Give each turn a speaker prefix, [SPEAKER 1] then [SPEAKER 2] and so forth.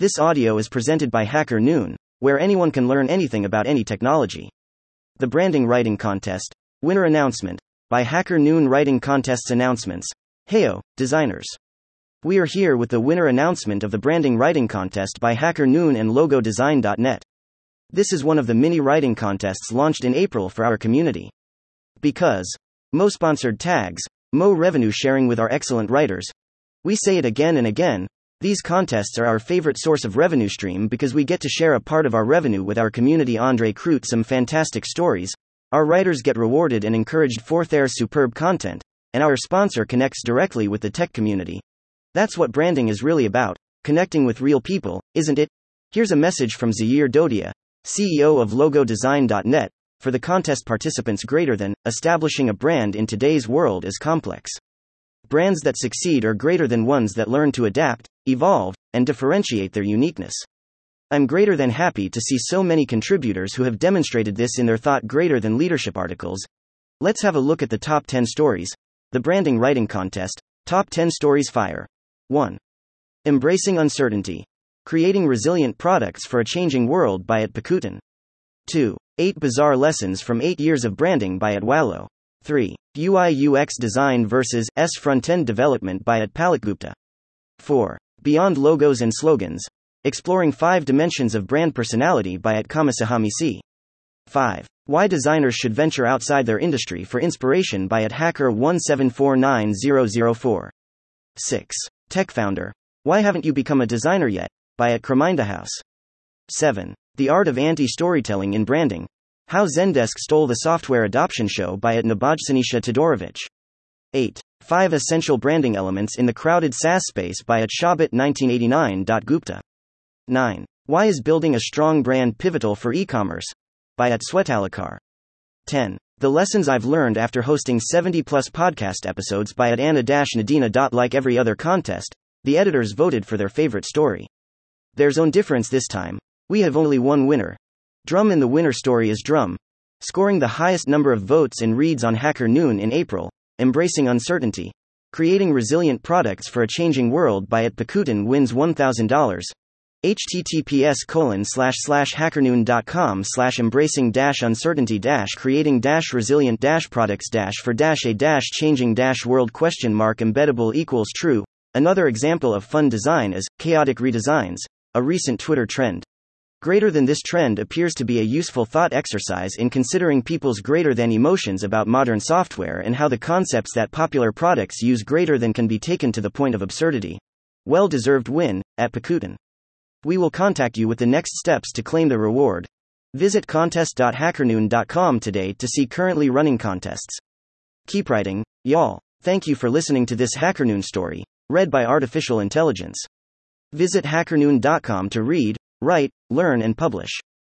[SPEAKER 1] This audio is presented by Hacker Noon, where anyone can learn anything about any technology. The Branding Writing Contest. Winner Announcement. By Hacker Noon Writing Contests Announcements. Heyo, designers. We are here with the winner announcement of the Branding Writing Contest by Hacker Noon and LogoDesign.net. This is one of the mini writing contests launched in April for our community. Because Mo sponsored tags, Mo revenue sharing with our excellent writers. We say it again and again, these contests are our favorite source of revenue stream because we get to share a part of our revenue with our community. Andre Kroot some fantastic stories. Our writers get rewarded and encouraged for their superb content, and our sponsor connects directly with the tech community. That's what branding is really about connecting with real people, isn't it? Here's a message from Zahir Dodhia, CEO of LogoDesign.net. For the contest participants, greater than establishing a brand in today's world is complex. Brands that succeed are greater than ones that learn to adapt, evolve, and differentiate their uniqueness. I'm greater than happy to see so many contributors who have demonstrated this in their thought greater than leadership articles. Let's have a look at the top 10 stories. The Branding Writing Contest. Top 10 Stories Fire. 1. Embracing Uncertainty. Creating Resilient Products for a Changing World by At Pakutin. 2. 8 Bizarre Lessons from 8 Years of Branding by At Wallow. 3. UI UX Design versus S Frontend Development by At Palakgupta. 4. Beyond Logos and Slogans. Exploring Five Dimensions of Brand Personality by At C. 5. Why Designers Should Venture Outside Their Industry for Inspiration by At Hacker 1749004. 6. Tech Founder. Why Haven't You Become a Designer Yet? by At Kreminda House. 7. The Art of Anti Storytelling in Branding. How Zendesk Stole the Software Adoption Show by At Nabojsanisha Todorovich. 8. 5 Essential Branding Elements in the Crowded SaaS Space by At Shabbat 1989. Gupta. 9. Why is building a strong brand pivotal for e commerce? By At Swetalakar. 10. The lessons I've learned after hosting 70 plus podcast episodes by at Anna Nadina. Like every other contest, the editors voted for their favorite story. There's own difference this time. We have only one winner. Drum in the winner story is Drum. Scoring the highest number of votes in reads on Hacker Noon in April, embracing uncertainty. Creating resilient products for a changing world by at Pakutin wins $1,000 https colon slash slash hackernoon.com slash embracing dash uncertainty dash creating dash resilient dash products dash for dash a dash changing dash world question mark embeddable equals true another example of fun design is chaotic redesigns a recent twitter trend greater than this trend appears to be a useful thought exercise in considering people's greater than emotions about modern software and how the concepts that popular products use greater than can be taken to the point of absurdity well deserved win at pakutin we will contact you with the next steps to claim the reward. Visit contest.hackernoon.com today to see currently running contests. Keep writing, y'all. Thank you for listening to this HackerNoon story, read by Artificial Intelligence. Visit hackernoon.com to read, write, learn, and publish.